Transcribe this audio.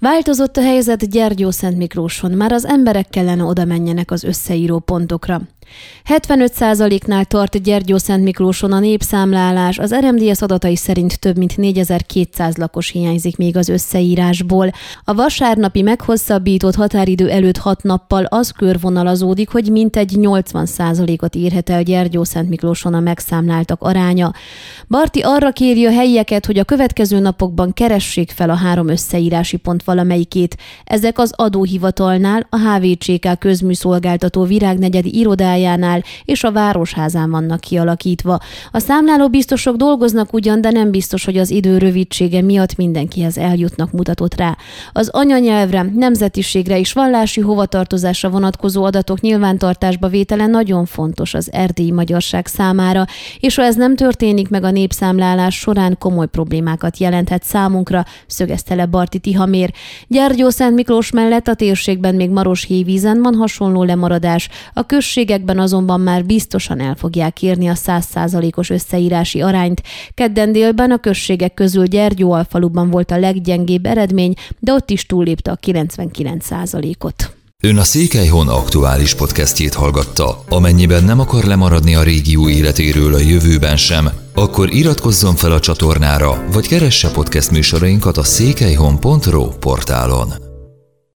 Változott a helyzet Gyergyó Szent Miklóson, már az emberek kellene oda menjenek az összeíró pontokra. 75%-nál tart Gyergyó Szent Miklóson a népszámlálás, az RMDS adatai szerint több mint 4200 lakos hiányzik még az összeírásból. A vasárnapi meghosszabbított határidő előtt hat nappal az körvonalazódik, hogy mintegy 80%-ot érhet el Gyergyó Szent Miklóson a megszámláltak aránya. Barti arra kéri a helyieket, hogy a következő napokban keressék fel a három összeírási pont valamelyikét. Ezek az adóhivatalnál, a HVCK közműszolgáltató virágnegyedi irodájánál és a városházán vannak kialakítva. A számláló biztosok dolgoznak ugyan, de nem biztos, hogy az idő rövidsége miatt mindenkihez eljutnak mutatott rá. Az anyanyelvre, nemzetiségre és vallási hovatartozásra vonatkozó adatok nyilvántartásba vétele nagyon fontos az erdélyi magyarság számára, és ha ez nem történik meg a népszámlálás során komoly problémákat jelenthet számunkra, szögezte le Barti Tihamér. Gyergyó Szent Miklós mellett a térségben még Maros hévízen van hasonló lemaradás, a községekben azonban már biztosan el fogják írni a 100%-os összeírási arányt. Kedden délben a községek közül Gyergyó alfaluban volt a leggyengébb eredmény, de ott is túllépte a 99%-ot. Ön a Székelyhon aktuális podcastjét hallgatta. Amennyiben nem akar lemaradni a régió életéről a jövőben sem, akkor iratkozzon fel a csatornára, vagy keresse podcast műsorainkat a székelyhon.pro portálon.